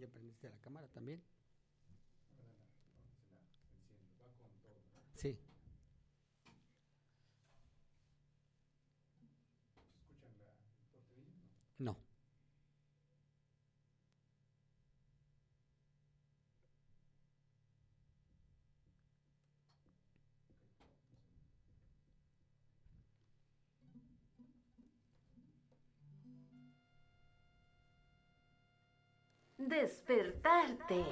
¿Ya prendiste la cámara también? Sí. No. Despertarte.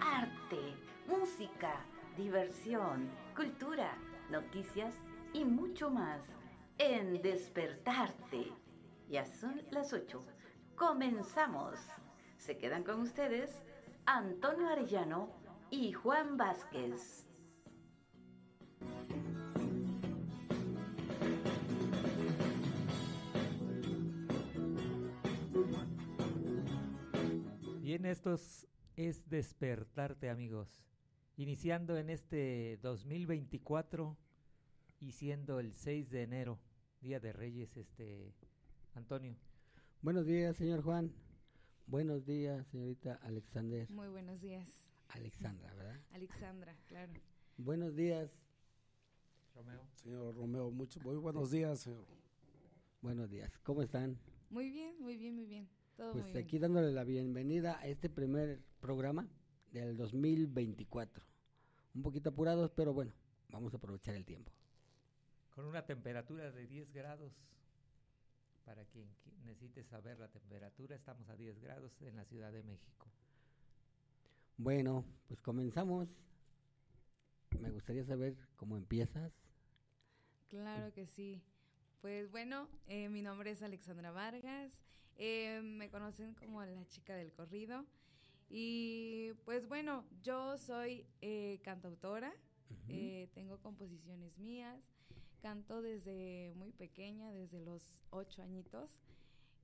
Arte, música, diversión, cultura, noticias y mucho más en Despertarte. Ya son las 8. Comenzamos. Se quedan con ustedes Antonio Arellano y Juan Vázquez. Bien, esto es despertarte amigos. Iniciando en este 2024 y siendo el 6 de enero, Día de Reyes, este Antonio. Buenos días, señor Juan. Buenos días, señorita Alexander. Muy buenos días. Alexandra, ¿verdad? Alexandra, claro. Buenos días. Romeo. Señor Romeo, mucho, muy buenos días, señor. Buenos días. ¿Cómo están? Muy bien, muy bien, muy bien. Todo pues muy aquí bien. dándole la bienvenida a este primer programa del 2024. Un poquito apurados, pero bueno, vamos a aprovechar el tiempo. Con una temperatura de 10 grados. Para quien qui- necesite saber la temperatura, estamos a 10 grados en la Ciudad de México. Bueno, pues comenzamos. Me gustaría saber cómo empiezas. Claro que sí. Pues bueno, eh, mi nombre es Alexandra Vargas. eh, me conocen como la chica del corrido. Y pues bueno, yo soy eh, cantautora. tengo composiciones mías. Canto desde muy pequeña, desde los ocho añitos.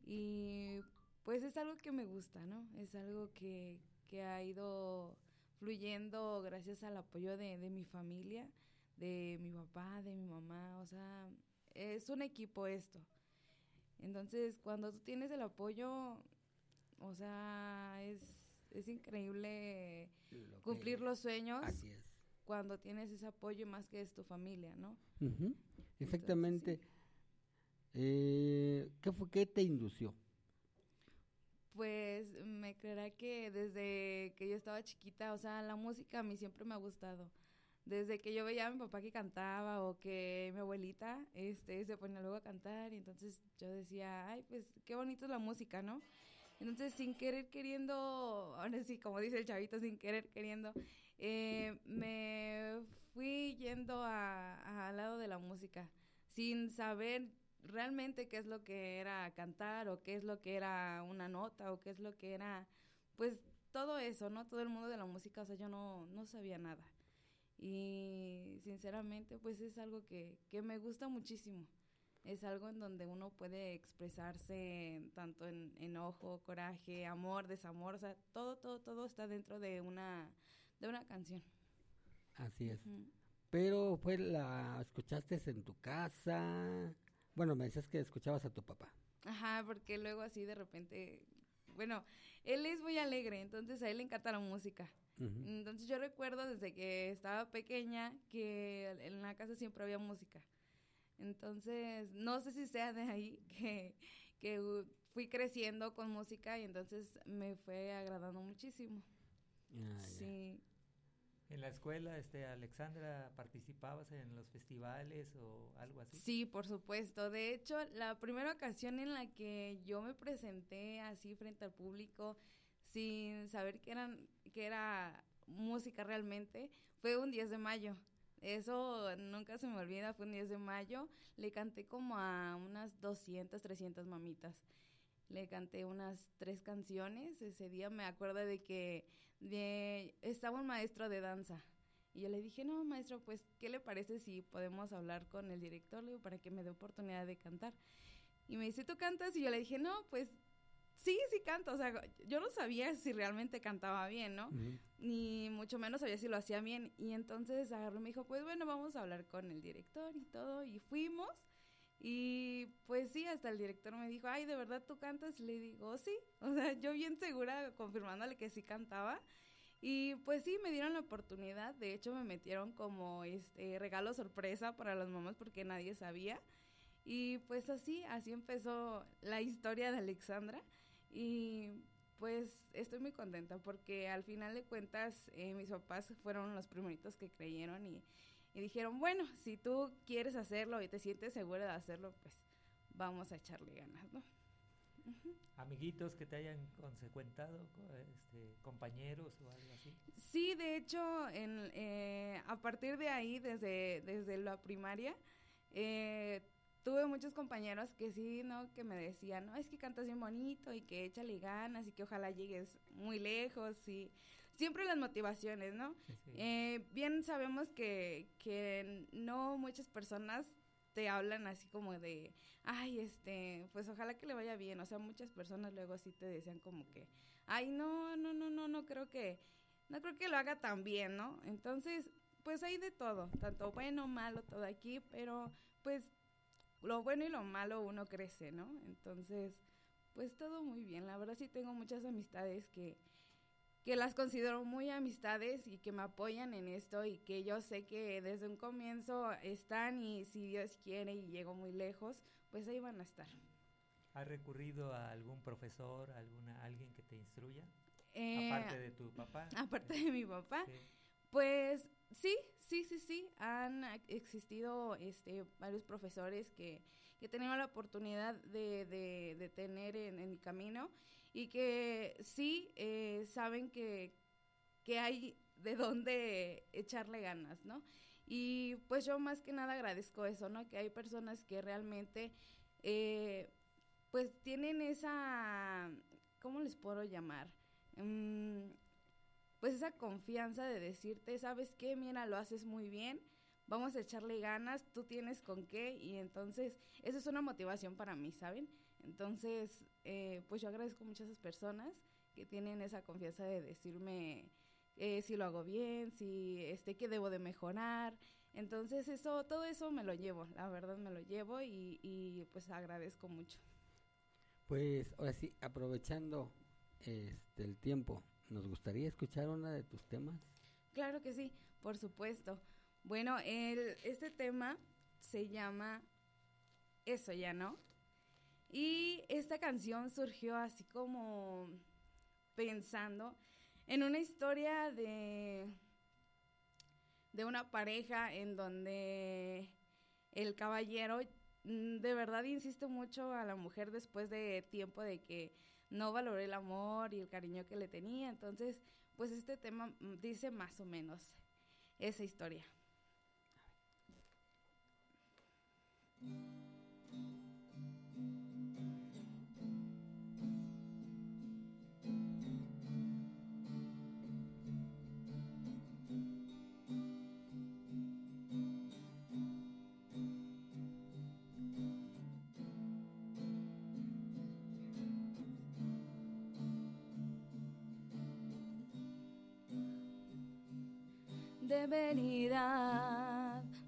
Y pues es algo que me gusta, ¿no? Es algo que, que ha ido fluyendo gracias al apoyo de, de mi familia, de mi papá, de mi mamá. O sea, es un equipo esto. Entonces, cuando tú tienes el apoyo, o sea, es, es increíble Lo que- cumplir los sueños Así es. cuando tienes ese apoyo más que es tu familia, ¿no? Ujú, Exactamente. Eh, ¿Qué fue? ¿Qué te indució? Pues me creerá que desde que yo estaba chiquita, o sea, la música a mí siempre me ha gustado. Desde que yo veía a mi papá que cantaba o que mi abuelita este, se ponía luego a cantar y entonces yo decía, ay, pues qué bonito es la música, ¿no? Entonces, sin querer queriendo, ahora sí, como dice el chavito, sin querer queriendo, eh, me fui yendo a- a- al lado de la música, sin saber realmente qué es lo que era cantar o qué es lo que era una nota o qué es lo que era, pues todo eso, ¿no? Todo el mundo de la música, o sea, yo no, no sabía nada. Y sinceramente, pues es algo que, que me gusta muchísimo. Es algo en donde uno puede expresarse tanto en enojo, coraje, amor, desamor, o sea, todo, todo, todo está dentro de una, de una canción. Así es. Pero fue la escuchaste en tu casa. Bueno, me decías que escuchabas a tu papá. Ajá, porque luego así de repente, bueno, él es muy alegre, entonces a él le encanta la música. Entonces yo recuerdo desde que estaba pequeña que en la casa siempre había música. Entonces, no sé si sea de ahí que, que uh, fui creciendo con música y entonces me fue agradando muchísimo. Ah. Sí. En la escuela, este Alexandra, ¿participabas en los festivales o algo así? Sí, por supuesto. De hecho, la primera ocasión en la que yo me presenté así frente al público sin saber que eran que era música realmente fue un 10 de mayo. Eso nunca se me olvida, fue un 10 de mayo. Le canté como a unas 200, 300 mamitas. Le canté unas tres canciones. Ese día me acuerdo de que estaba un maestro de danza. Y yo le dije, no, maestro, pues, ¿qué le parece si podemos hablar con el director le para que me dé oportunidad de cantar? Y me dice, ¿tú cantas? Y yo le dije, no, pues, sí, sí canto. O sea, yo no sabía si realmente cantaba bien, ¿no? Ujú. Ni mucho menos sabía si lo hacía bien. Y entonces agarró y me dijo, pues, bueno, vamos a hablar con el director y todo. Y fuimos. Y pues sí, hasta el director me dijo, ay, ¿de verdad tú cantas? Le digo, sí. O sea, yo bien segura, confirmándole que sí cantaba. Y pues sí, me dieron la oportunidad. De hecho, me metieron como este regalo sorpresa para las mamás porque nadie sabía. Y pues así, así empezó la historia de Alexandra. Y pues estoy muy contenta porque al final de cuentas eh, mis papás fueron los primeritos que creyeron y, y, dijeron, bueno, si tú quieres hacerlo y te sientes segura de hacerlo, pues vamos a echarle ganas, ¿no? Amiguitos que te hayan consecuentado, este, compañeros o algo así. Sí, de hecho, en, eh, a partir de ahí, desde, desde la primaria, eh, tuve muchos compañeros que sí, ¿no? Que me decían, no, es que cantas bien bonito y que échale ganas y que ojalá llegues muy lejos y siempre las motivaciones, ¿no? Eh, bien sabemos que, que no muchas personas te hablan así como de, ay, este, pues ojalá que le vaya bien. O sea, muchas personas luego sí te decían como que, ay, no, no, no, no, no creo que, no creo que lo haga tan bien, ¿no? Entonces, pues hay de todo, tanto bueno, malo, todo aquí, pero pues lo bueno y lo malo uno crece, ¿no? Entonces, pues todo muy bien. La verdad sí tengo muchas amistades que, que las considero muy amistades y que me apoyan en esto y que yo sé que desde un comienzo están y si Dios quiere y llego muy lejos, pues ahí van a estar. ¿Has recurrido a algún profesor, alguna alguien que te instruya? Eh, aparte de tu papá. Aparte de mi papá. Pues sí, sí, sí, sí. Han existido este, varios profesores que, que he tenido la oportunidad de, de, tener en, mi camino y que sí eh, saben que, que hay de dónde echarle ganas, ¿no? Y pues yo más que nada agradezco eso, ¿no? Que hay personas que realmente, eh, pues tienen esa, ¿cómo les puedo llamar? Mm, pues esa confianza de decirte, ¿sabes qué? Mira, lo haces muy bien, vamos a echarle ganas, tú tienes con qué, y entonces eso es una motivación para mí, ¿saben? Entonces, eh, pues yo agradezco mucho a esas personas que tienen esa confianza de decirme eh, si lo hago bien, si este que debo de mejorar. Entonces eso, todo eso me lo llevo, la verdad me lo llevo y, y pues agradezco mucho. Pues ahora sí, aprovechando este, el tiempo, ¿Nos gustaría escuchar una de tus temas? Claro que sí, por supuesto. Bueno, el, este tema se llama Eso ya no. Y esta canción surgió así como pensando en una historia de, de una pareja en donde el caballero mm, de verdad insiste mucho a la mujer después de tiempo de que no valoré el amor y el cariño que le tenía. Entonces, pues este tema mm, dice más o menos esa historia.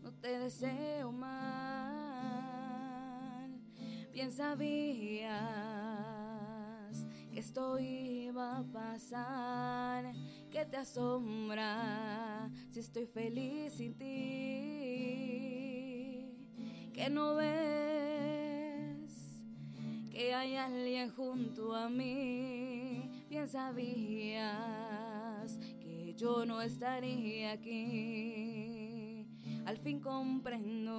No te deseo mal. Bien sabías que esto iba a pasar, que te asombra si estoy feliz sin ti, que no ves que hay alguien junto a mí. Bien sabías yo no estaría aquí. Al fin comprendo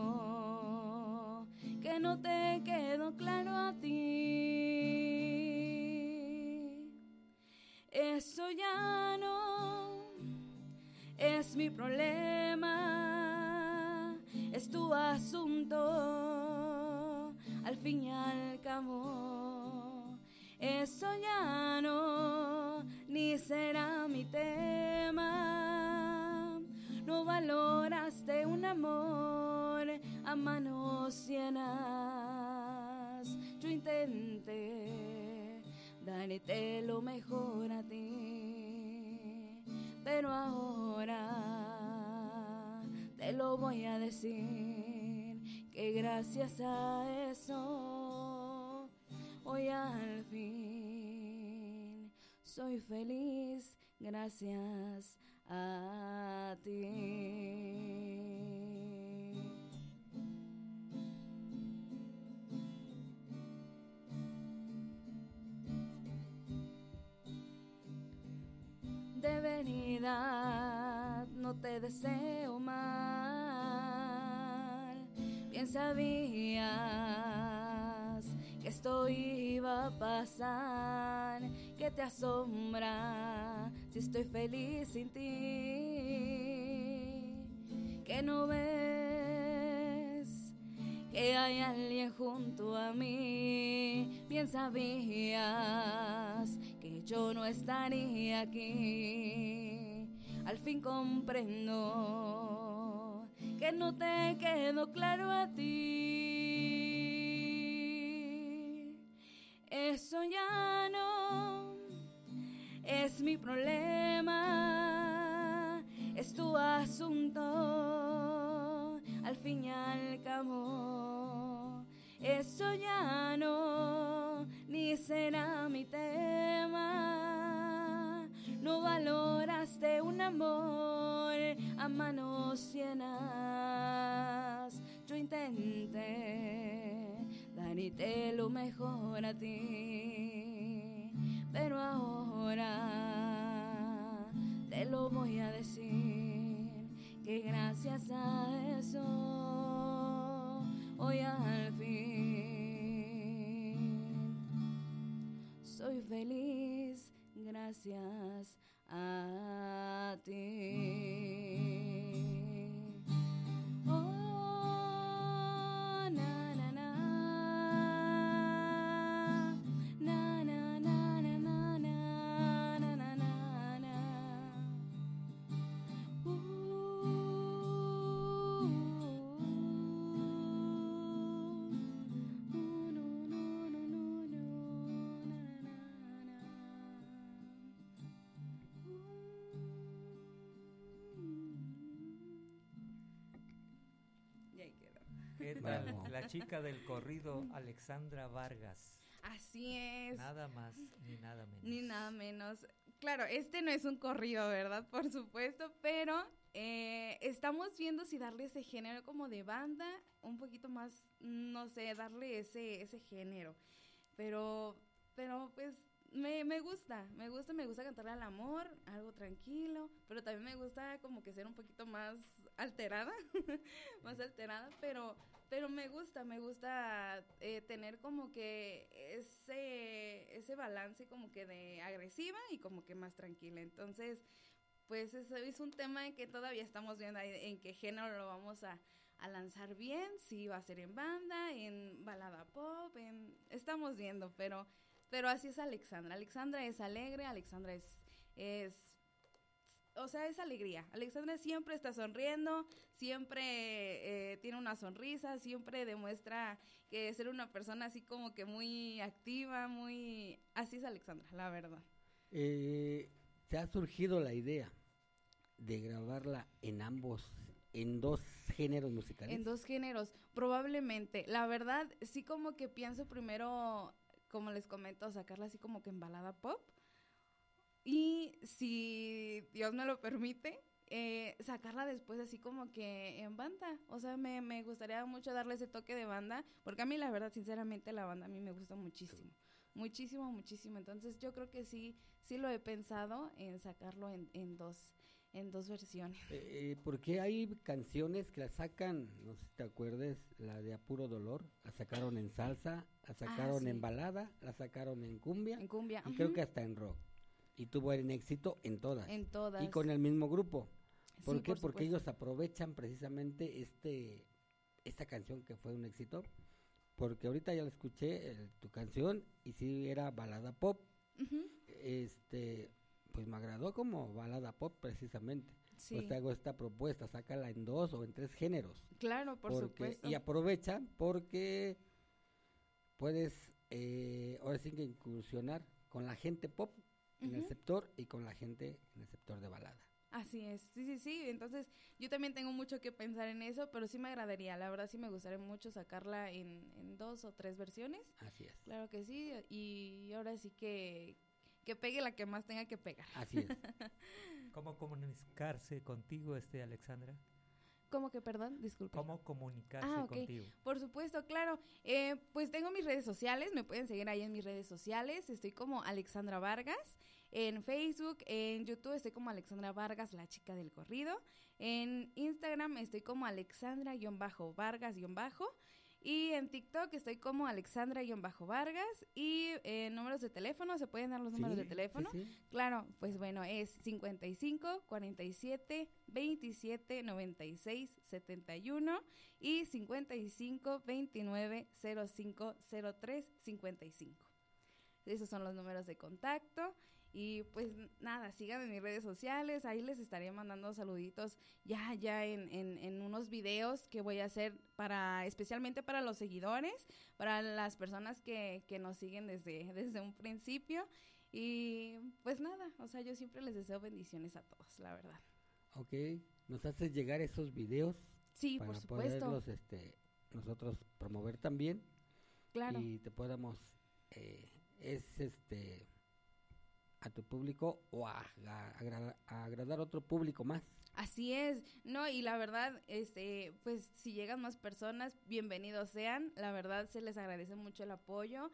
que no te quedó claro a ti. Eso ya no es mi problema, es tu asunto. Al fin y al cabo, eso ya no ni será mi tema. No valoraste un amor a manos llenas. Yo intenté darte lo mejor a ti, pero ahora te lo voy a decir que gracias a eso hoy al fin soy feliz gracias a ti. De venida no te deseo mal, bien sabías que esto iba a pasar, que te asombra si estoy feliz sin ti, que no ves que hay alguien junto a mí, bien sabías que yo no estaría aquí. Al fin comprendo que no te quedó claro a ti. Eso ya no es mi problema, es tu asunto, al fin y al cabo. Yeah. ¿Qué tal? Bravo. La chica del corrido, Alexandra Vargas. Así es. Nada más ni nada menos. Ni nada menos. Claro, este no es un corrido, ¿verdad? Por supuesto, pero eh, estamos viendo si darle ese género como de banda, un poquito más, no sé, darle ese, ese género. Pero, pero pues me, me gusta, me gusta, me gusta cantarle al amor, algo tranquilo, pero también me gusta como que ser un poquito más alterada, más alterada, pero, pero me gusta, me gusta eh, tener como que ese, ese balance como que de agresiva y como que más tranquila. Entonces, pues eso es un tema en que todavía estamos viendo ahí en qué género lo vamos a, a lanzar bien, si va a ser en banda, en balada pop, en estamos viendo, pero pero así es Alexandra. Alexandra es alegre, Alexandra es es o sea, es alegría. Alexandra siempre está sonriendo, siempre eh, tiene una sonrisa, siempre demuestra que ser una persona así como que muy activa, muy... Así es Alexandra, la verdad. Eh, ¿Te ha surgido la idea de grabarla en ambos, en dos géneros musicales? En dos géneros, probablemente. La verdad, sí como que pienso primero, como les comento, sacarla así como que en balada pop. Y si Dios me lo permite, eh, sacarla después así como que en banda. O sea, me, me gustaría mucho darle ese toque de banda, porque a mí la verdad, sinceramente, la banda a mí me gusta muchísimo. Muchísimo, muchísimo. Entonces yo creo que sí, sí lo he pensado en sacarlo en, en dos, en dos versiones. Eh, porque hay canciones que la sacan, no sé si te acuerdes, la de Apuro Dolor, la sacaron en salsa, la sacaron sí. en balada, la sacaron en cumbia En cumbia. y creo ujú, que hasta en rock. Y tuvo en éxito en todas. en todas. y con el mismo grupo. ¿Por Sí, qué? por Porque ellos aprovechan precisamente este esta canción que fue un éxito. Porque ahorita ya la escuché, eh, tu canción, y sí era balada pop. Este, pues me agradó como balada pop precisamente. Sí, Pues te hago esta propuesta, sácala en dos o en tres géneros. claro, por porque- supuesto. Y aprovechan porque puedes, eh, ahora sí que incursionar con la gente pop en el sector y con la gente en el sector de balada. Así es, sí, sí, sí. Entonces, yo también tengo mucho que pensar en eso, pero sí me agradaría, la verdad sí me gustaría mucho sacarla en, en dos o tres versiones. Así es. Claro que sí, y ahora sí que, que pegue la que más tenga que pegar. Así es. ¿Cómo comunicarse contigo, este Alexandra? ¿Cómo que, perdón? Disculpe. ¿Cómo comunicarse Ah, ok. contigo? Por supuesto, claro. Eh, pues tengo mis redes sociales, me pueden seguir ahí en mis redes sociales. Estoy como Alexandra Vargas. En Facebook, en YouTube estoy como Alexandra Vargas, la chica del corrido. En Instagram estoy como Alexandra-Vargas- y en TikTok estoy como Alexandra-Vargas. Y en números de teléfono, ¿se pueden dar los números Sí, de teléfono? sí, sí. Claro, pues bueno, es 55 47 27 96 71 y 55 29 05 03 55. Esos son los números de contacto. Y pues nada, síganme en mis redes sociales, ahí les estaré mandando saluditos ya, ya en, en, en unos videos que voy a hacer para, especialmente para los seguidores, para las personas que, que nos siguen desde, desde un principio. Y pues nada, o sea, yo siempre les deseo bendiciones a todos, la verdad. Ok, nos haces llegar esos videos Sí, para por supuesto. poderlos este, nosotros promover también Claro. y te podamos, eh, es este, a tu público o a, a- agra- a agradar a otro público más. Así es, no, y la verdad, este, pues si llegan más personas, bienvenidos sean, la verdad se les agradece mucho el apoyo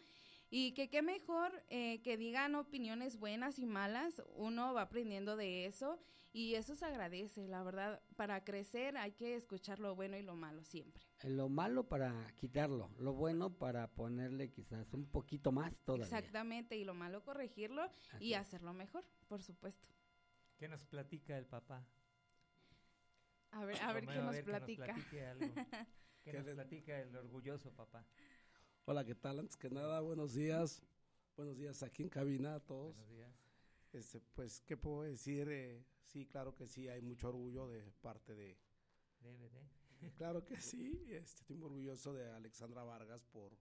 y que qué mejor eh, que digan opiniones buenas y malas, uno va aprendiendo de eso y eso se agradece, la verdad, para crecer hay que escuchar lo bueno y lo malo siempre. Lo malo para quitarlo, lo bueno para ponerle quizás un poquito más todavía. Exactamente, y lo malo corregirlo Así y hacerlo mejor, por supuesto. ¿Qué nos platica el papá? A ver, a ver Romeo, qué nos que platica. platique algo. ¿Qué ¿Qué nos platica el orgulloso papá? Hola, ¿qué tal? Antes que nada, buenos días. Buenos días aquí en cabina a todos. Buenos días. Este, pues, ¿qué puedo decir? Eh, sí, claro que sí, hay mucho orgullo de parte de... DVD. Claro que sí, este, estoy muy orgulloso de Alexandra Vargas por,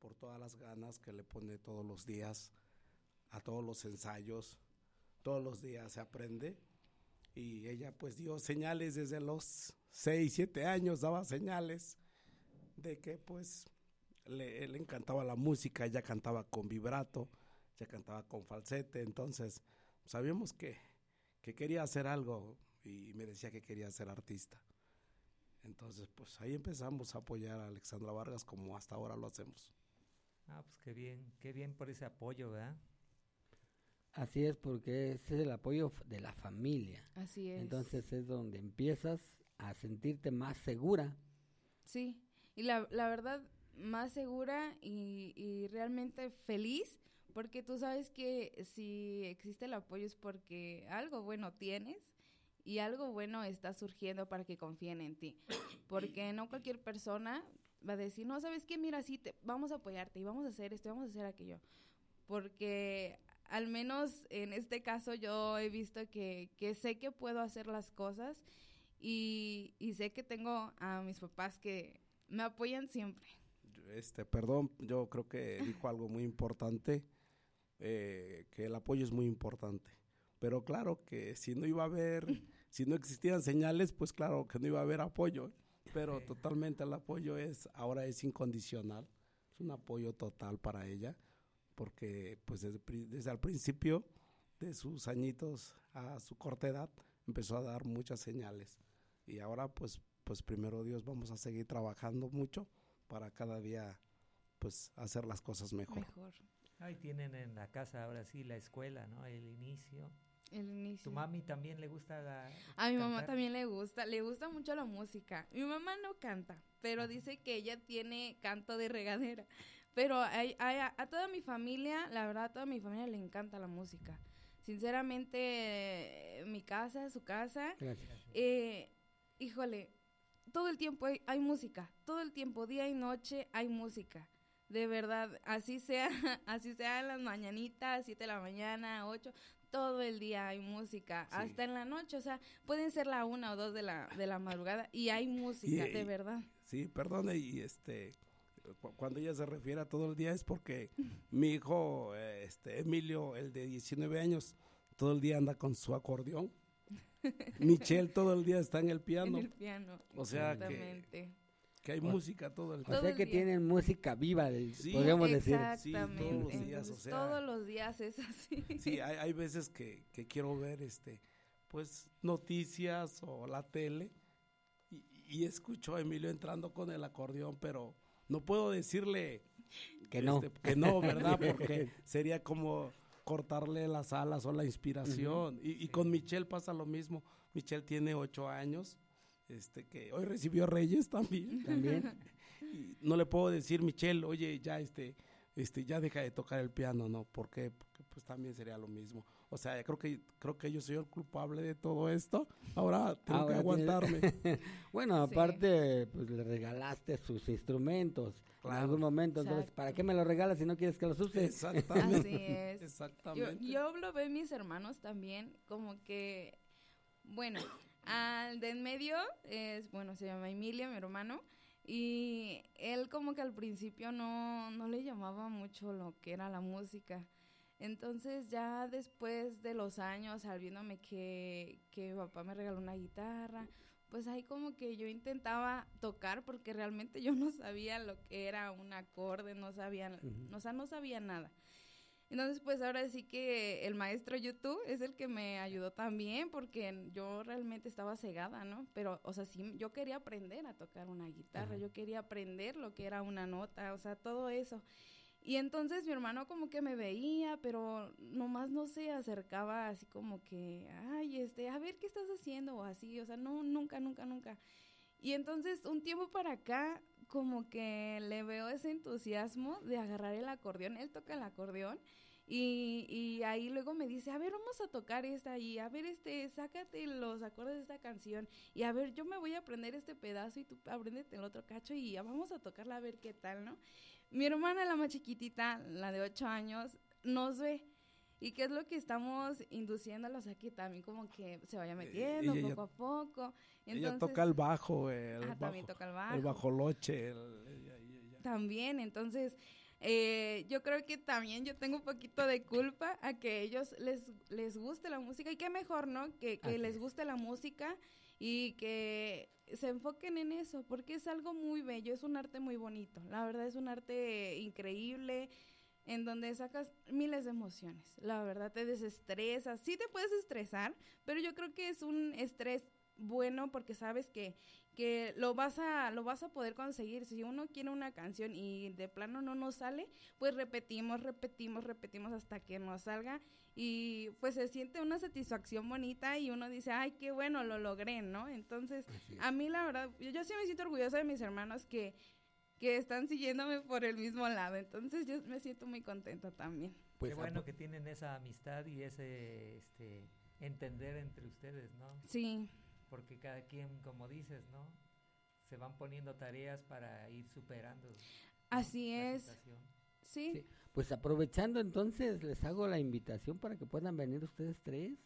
por todas las ganas que le pone todos los días a todos los ensayos. Todos los días se aprende. Y ella pues dio señales desde los 6, 7 años, daba señales de que pues le, le encantaba la música, ella cantaba con vibrato, ella cantaba con falsete, entonces sabíamos que, que quería hacer algo y me decía que quería ser artista. Entonces, pues ahí empezamos a apoyar a Alexandra Vargas como hasta ahora lo hacemos. Ah, pues qué bien, qué bien por ese apoyo, ¿verdad? Así es, porque ese es el apoyo de la familia. Así es. Entonces es donde empiezas a sentirte más segura. Sí, y la, la verdad, más segura y, y realmente feliz, porque tú sabes que si existe el apoyo es porque algo bueno tienes y algo bueno está surgiendo para que confíen en ti. Porque no cualquier persona va a decir, no, ¿sabes qué? Mira, sí, te, vamos a apoyarte y vamos a hacer esto, y vamos a hacer aquello. Porque al menos en este caso yo he visto que, que sé que puedo hacer las cosas y, y sé que tengo a mis papás que me apoyan siempre. Este, perdón, yo creo que dijo algo muy importante, eh, que el apoyo es muy importante. Pero claro que si no iba a haber, si no existían señales, pues claro que no iba a haber apoyo. Pero totalmente el apoyo es, ahora es incondicional, es un apoyo total para ella, porque pues desde, desde el principio de sus añitos a su corta edad empezó a dar muchas señales. Y ahora pues, pues primero Dios vamos a seguir trabajando mucho para cada día pues hacer las cosas mejor. Mejor. Ahí tienen en la casa ahora sí la escuela, ¿no? El inicio. El inicio. ¿Tu mami también le gusta la- A mi mamá también le gusta, le gusta mucho la música. Mi mamá no canta, pero dice que ella tiene canto de regadera. Pero a, a toda mi familia, la verdad, a toda mi familia le encanta la música. Sinceramente, mi casa, su casa, Gracias. eh, híjole, todo el tiempo hay, hay música, todo el tiempo, día y noche hay música. De verdad, así sea, así sea en las mañanitas, 7 de la mañana, 8, todo el día hay música, Sí. hasta en la noche, o sea, pueden ser la una o dos de la, de la madrugada y hay música, Y- de y- verdad. Sí, perdone, y este, cu- cuando ella se refiere a todo el día es porque mi hijo, eh, este, Emilio, el de 19 años, todo el día anda con su acordeón Michelle todo el día está en el en piano. el piano. O sea que-. Que hay música todo el O tiempo. Todo sea que día. tienen música viva, Sí, podríamos decir. Exactamente. Sí, todos los días, o sea- todos los días es así. Sí, hay, hay veces que, que quiero ver este pues noticias o la tele y, y escucho a Emilio entrando con el acordeón, pero no puedo decirle Que no. este, que no, ¿verdad? Porque sería como cortarle las alas o la inspiración. y, y con Michelle pasa lo mismo. Michelle tiene ocho años, este que hoy recibió Reyes también. También. Y no le puedo decir, Michelle, oye, ya este, este, ya deja de tocar el piano, ¿no? ¿Por qué? Porque pues también sería lo mismo. O sea, creo que, creo que yo soy el culpable de todo esto. Ahora tengo que Ahora aguantarme. tienes- bueno, Sí. aparte, pues le regalaste sus instrumentos en Claro. algún momento. Entonces, Exacto. ¿para qué me los regalas si no quieres que los use? Exactamente. Así es. Yo, Exactamente. yo lo veo en mis hermanos también, como que, bueno, al de en medio es, bueno, se llama Emilio, mi hermano, y él como que al principio no, no le llamaba mucho lo que era la música. Entonces ya después de los años, al viéndome que, que mi papá me regaló una guitarra, pues ahí como que yo intentaba tocar porque realmente yo no sabía lo que era un acorde, no sabía, o sea, no sabía nada. Entonces, pues ahora sí que el maestro YouTube es el que me ayudó también porque yo realmente estaba cegada, ¿no? Pero, o sea, sí, yo quería aprender a tocar una guitarra, Ajá. yo quería aprender lo que era una nota, o sea, todo eso. Y entonces mi hermano como que me veía, pero nomás no se acercaba así como que, ay, este, a ver qué estás haciendo o así, o sea, no, nunca, nunca, nunca. Y entonces un tiempo para acá como que le veo ese entusiasmo de agarrar el acordeón, él toca el acordeón y, y ahí luego me dice, a ver, vamos a tocar esta y a ver, este, sácate los acordes de esta canción y a ver, yo me voy a aprender este pedazo y tú apréndete el otro cacho y ya vamos a tocarla a ver qué tal, ¿no? Mi hermana, la más chiquitita, la de ocho años, nos ve. ¿Y qué es lo que estamos induciéndolos a que también como que se vaya metiendo ella ya- poco a poco? Ella toca el bajo, el, Ah, bajo, también toca el bajo. el bajoloche. el- ella-. También, entonces, eh, yo creo que también yo tengo un poquito de culpa a que ellos les, les guste la música y qué mejor, ¿no? Que, que les es. guste la música y que se enfoquen en eso, porque es algo muy bello, es un arte muy bonito, la verdad es un arte increíble en donde sacas miles de emociones, la verdad te desestresas, sí te puedes estresar, pero yo creo que es un estrés bueno porque sabes que que lo vas a lo vas a poder conseguir. Si uno quiere una canción y de plano no nos sale pues repetimos repetimos repetimos hasta que nos salga y pues se siente una satisfacción bonita y uno dice ay qué bueno lo logré no entonces a mí la verdad yo, yo sí me siento orgullosa de mis hermanos que que están siguiéndome por el mismo lado entonces yo me siento muy contenta también Pues, Qué bueno que tienen esa amistad y ese este, entender entre ustedes, ¿no? sí Porque cada quien, como dices, ¿no? Se van poniendo tareas para ir superando. Así la es. situación. sí, Sí. Pues aprovechando entonces, les hago la invitación para que puedan venir ustedes tres.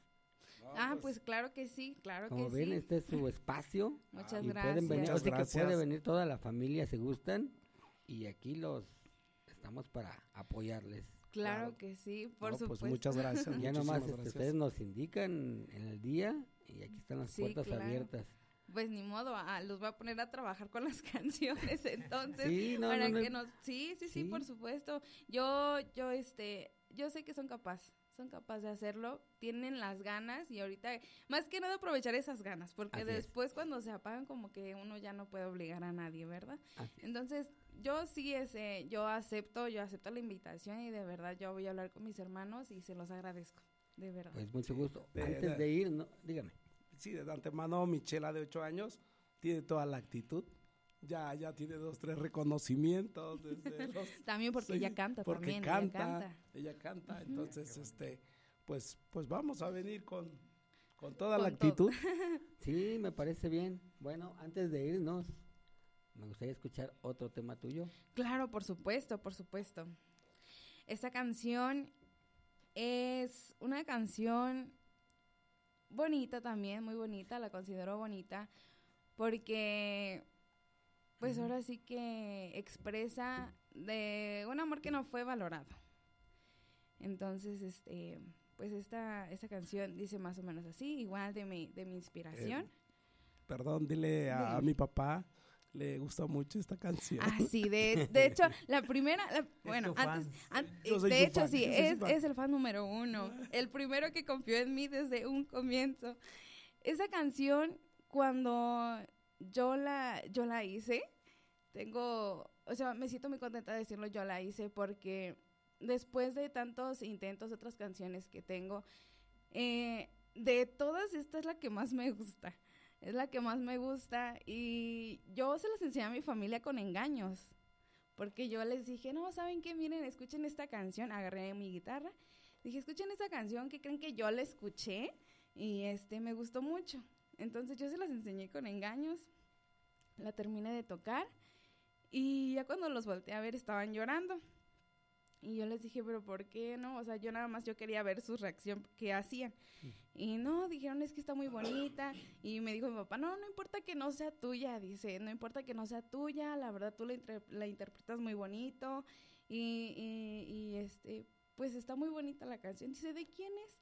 Ah pues claro que sí claro Como que ven, sí este es su espacio. muchas y gracias pueden venir, Muchas así que gracias. puede venir toda la familia si gustan. Y aquí los estamos para apoyarles. Claro, Claro. que sí, por No, supuesto. Pues muchas gracias. Ya nomás este, gracias. ustedes nos indican en el día y aquí están las Sí, puertas claro. abiertas. Pues ni modo, ah, los voy a poner a trabajar con las canciones entonces. Sí, no, para no, no. que nos sí, sí, sí, Sí. por supuesto. Yo yo este yo sé que son capaces, son capaces de hacerlo, tienen las ganas y ahorita más que nada aprovechar esas ganas, porque Así es. después cuando se apagan como que uno ya no puede obligar a nadie, ¿verdad? Así. Entonces, yo sí ese yo acepto, yo acepto la invitación y de verdad yo voy a hablar con mis hermanos y se los agradezco, de verdad. Pues mucho gusto. De- Antes de- de ir, no, dígame. Sí, de antemano, Michela de ocho años tiene toda la actitud. Ya, ya tiene dos, tres reconocimientos desde los También porque Sí, ella canta porque también, canta, ella canta. ella canta, entonces este pues pues vamos a venir con con toda la Con actitud. Sí, me parece bien. Bueno, antes de irnos, me gustaría escuchar otro tema tuyo. Claro, por supuesto, por supuesto. Esta canción es una canción bonita también, muy bonita, la considero bonita, porque pues ahora sí que expresa de un amor que no fue valorado. Entonces, este, pues esta, esta canción dice más o menos así, igual de mi, de mi inspiración. Eh, perdón, dile a, a mi papá le gusta mucho esta canción. Ah, sí, de, de hecho, la primera, la- bueno, antes, an- Yo soy de hecho, fan, sí, es, es el fan número uno, el primero que confió en mí desde un comienzo. Esa canción, cuando yo la, yo la hice, tengo, o sea, me siento muy contenta de decirlo, yo la hice porque después de tantos intentos de otras canciones que tengo, eh, de todas, esta es la que más me gusta. Es la que más me gusta y yo se las enseñé a mi familia con engaños. Porque yo les dije, no, ¿saben qué? Miren, escuchen esta canción. Agarré mi guitarra. Dije, escuchen esta canción que creen que yo la escuché y este me gustó mucho. Entonces yo se las enseñé con engaños. La terminé de tocar y ya cuando los volteé a ver estaban llorando. Y yo les dije, pero ¿por qué no? O sea, yo nada más yo quería ver su reacción, qué hacían. Y no, dijeron, es que está muy bonita. Y me dijo mi papá, no, no importa que no sea tuya, dice, no importa que no sea tuya, la verdad tú la, la interpretas muy bonito. Y, y, y, este, pues está muy bonita la canción. Dice, ¿de quién es?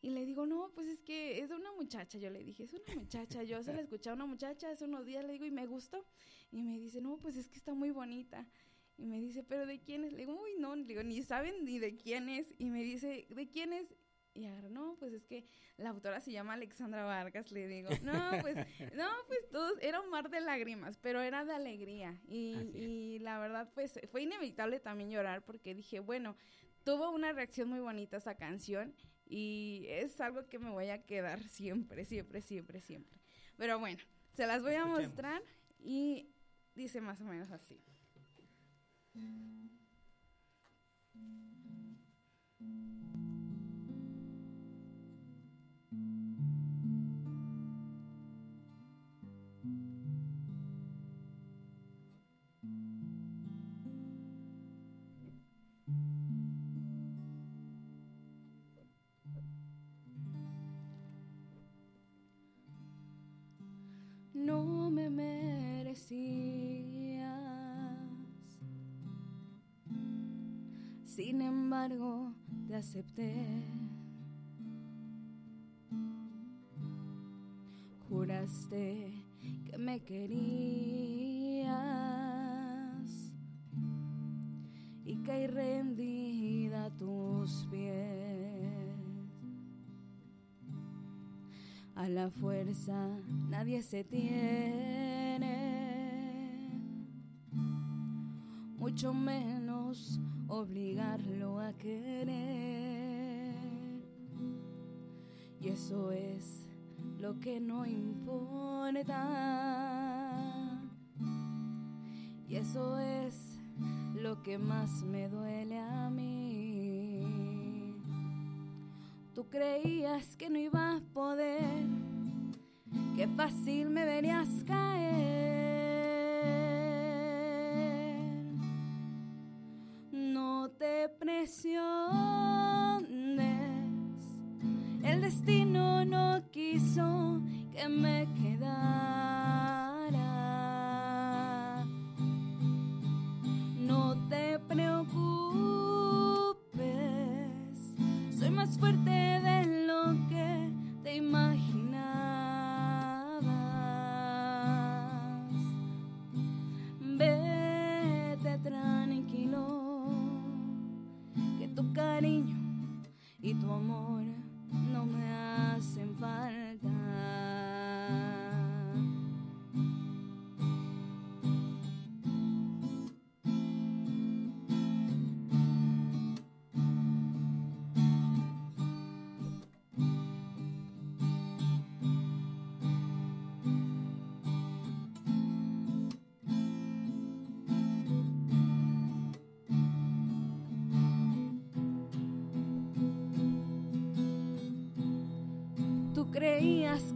Y le digo, no, pues es que es una muchacha. Yo le dije, es una muchacha. Yo se la escuché a una muchacha hace unos días, le digo, y me gustó. Y me dice, no, pues es que está muy bonita. Y me dice, ¿pero de quién es? Le digo, uy, no, le digo, ni saben ni de quién es. Y me dice, ¿de quién es? Y ahora, no, pues es que la autora se llama Alexandra Vargas, le digo. No, pues, no, pues todos, era un mar de lágrimas, pero era de alegría. Y, y la verdad, pues fue inevitable también llorar porque dije, bueno, tuvo una reacción muy bonita esa canción y es algo que me voy a quedar siempre, siempre, siempre, siempre. Pero bueno, se las voy a mostrar y dice más o menos así. Sin embargo, te acepté. Juraste que me querías y caí rendida a tus pies. A la fuerza nadie se tiene, mucho menos obligarlo a querer. Y eso es lo que no importa. Y eso es lo que más me duele a mí. Tú creías que no iba a poder, que fácil me verías caer. Destino no quiso que me quedara.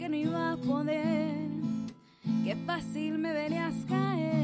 Que no iba a poder, que fácil me verías caer.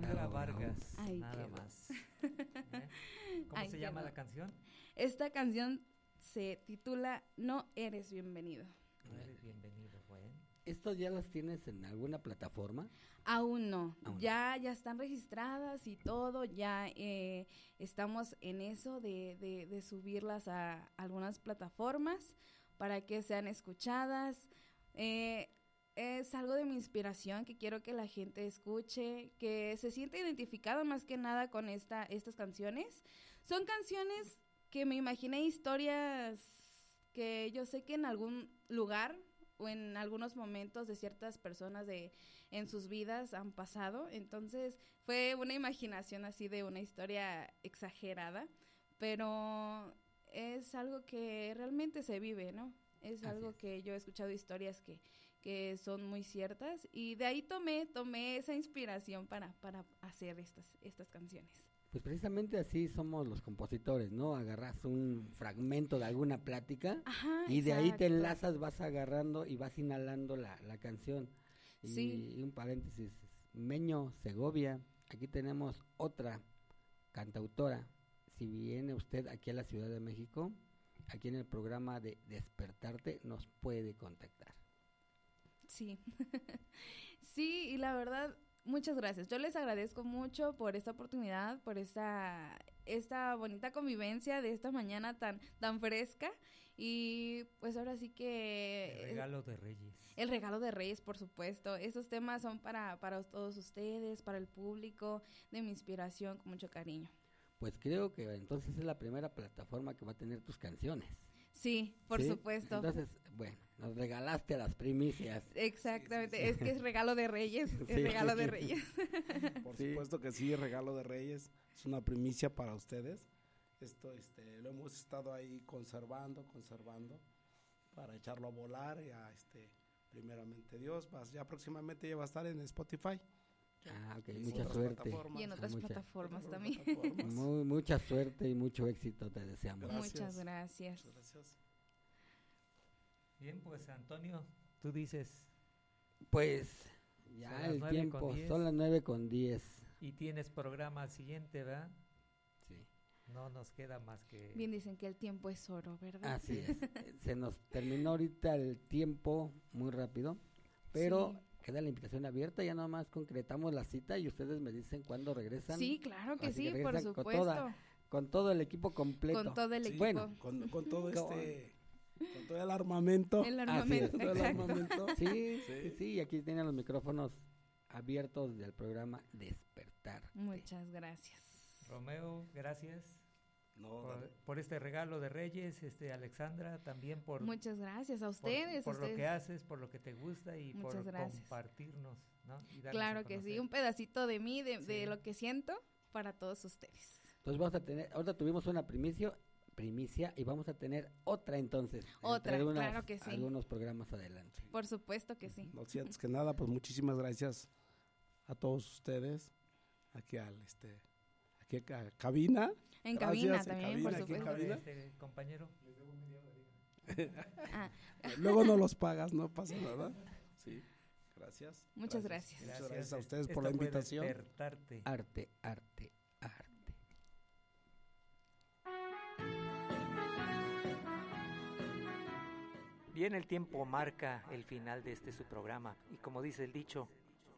Bravo. Vargas, Ay, nada qué más. ¿Eh? ¿Cómo Ay, se llama no. la canción? Esta canción se titula No eres bienvenido. No eres bienvenido, bueno. ¿Estos ya los tienes en alguna plataforma? Aún no, Aún ya, ya están registradas y todo, ya eh, estamos en eso de, de- de subirlas a algunas plataformas para que sean escuchadas. Eh, es algo de mi inspiración que quiero que la gente escuche, que se sienta identificado más que nada con esta, estas canciones. Son canciones que me imaginé historias que yo sé que en algún lugar o en algunos momentos de ciertas personas de en sus vidas han pasado. Entonces fue una imaginación así de una historia exagerada, pero es algo que realmente se vive, ¿no? Es Así algo es. que yo he escuchado historias que, que son muy ciertas y de ahí tomé, tomé esa inspiración para, para hacer estas, estas canciones. Pues precisamente así somos los compositores, ¿no? Agarras un fragmento de alguna plática Ajá, y de ahí te enlazas, vas agarrando y vas inhalando la, la canción. Y, Sí. y un paréntesis, Meño, Segovia, aquí tenemos otra cantautora. Si viene usted aquí a la Ciudad de México, aquí en el programa de Despertarte nos puede contactar. Sí. sí, y la verdad, muchas gracias. Yo les agradezco mucho por esta oportunidad, por esta, esta bonita convivencia de esta mañana tan, tan fresca. Y pues ahora sí que... El regalo de Reyes. El regalo de Reyes, por supuesto. Esos temas son para, para todos ustedes, para el público, de mi inspiración, con mucho cariño. Pues creo que entonces es la primera plataforma que va a tener tus canciones. Sí, por ¿sí? supuesto. Entonces, bueno, nos regalaste las primicias. Exactamente, es que es regalo de Reyes, es Sí. regalo de Reyes. Por Sí. supuesto que sí, regalo de Reyes. Es una primicia para ustedes. Esto este, lo hemos estado ahí conservando, conservando, para echarlo a volar. Ya, este, primeramente Dios, vas- ya próximamente ya va a estar en Spotify. Ah, ok, mucha suerte. Y en otras Mucha- plataformas también. plataformas. Muy, mucha suerte y mucho éxito te deseamos. Gracias. Muchas gracias. Muchas gracias. Bien, pues Antonio, tú dices, Pues ya el tiempo, son las nueve con diez. y tienes programa siguiente, ¿verdad? Sí. No nos queda más que... Bien dicen que el tiempo es oro, ¿verdad? Así es. Se nos terminó ahorita el tiempo muy rápido, pero Sí. Queda la invitación abierta, ya nada más concretamos la cita y ustedes me dicen cuándo regresan. Sí, claro que Así que sí, por regresan con supuesto. toda- Con todo el equipo completo. Con todo el Sí, equipo. Bueno. Con, con todo este, con todo el armamento. el Así armamento, es. Todo el exacto. armamento. Sí, sí, Sí. sí, y aquí tienen los micrófonos abiertos del programa Despertar. Muchas gracias. Romeo, gracias No, por, por este regalo de Reyes, este Alexandra, también por, Muchas gracias a ustedes. por, lo ustedes. que haces, por lo que te gusta y Muchas por gracias. compartirnos, ¿no? Y Claro que sí, un pedacito de mí, de, lo que siento para todos ustedes. Entonces vamos a tener, ahorita tuvimos una primicia, primicia y vamos a tener otra entonces. Otra, entre unas- claro que sí. Algunos programas adelante. Por supuesto que sí. No sientes que nada, pues muchísimas gracias a todos ustedes, aquí al este, a cabina. En Gracias, cabina en también, cabina, por supuesto. cabina. Este, compañero, Ah, Luego no los pagas, no pasa nada. Sí, gracias. Muchas gracias. Muchas gracias a ustedes Esto por la invitación. Despertarte. Arte, arte, arte. Bien, el tiempo marca el final de este su programa y como dice el dicho,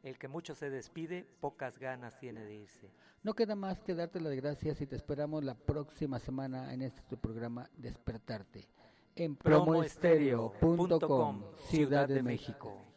el que mucho se despide, pocas ganas tiene de irse. No queda más que darte las gracias y te esperamos la próxima semana en este tu programa Despertarte en Promoestereo.com, Ciudad de México.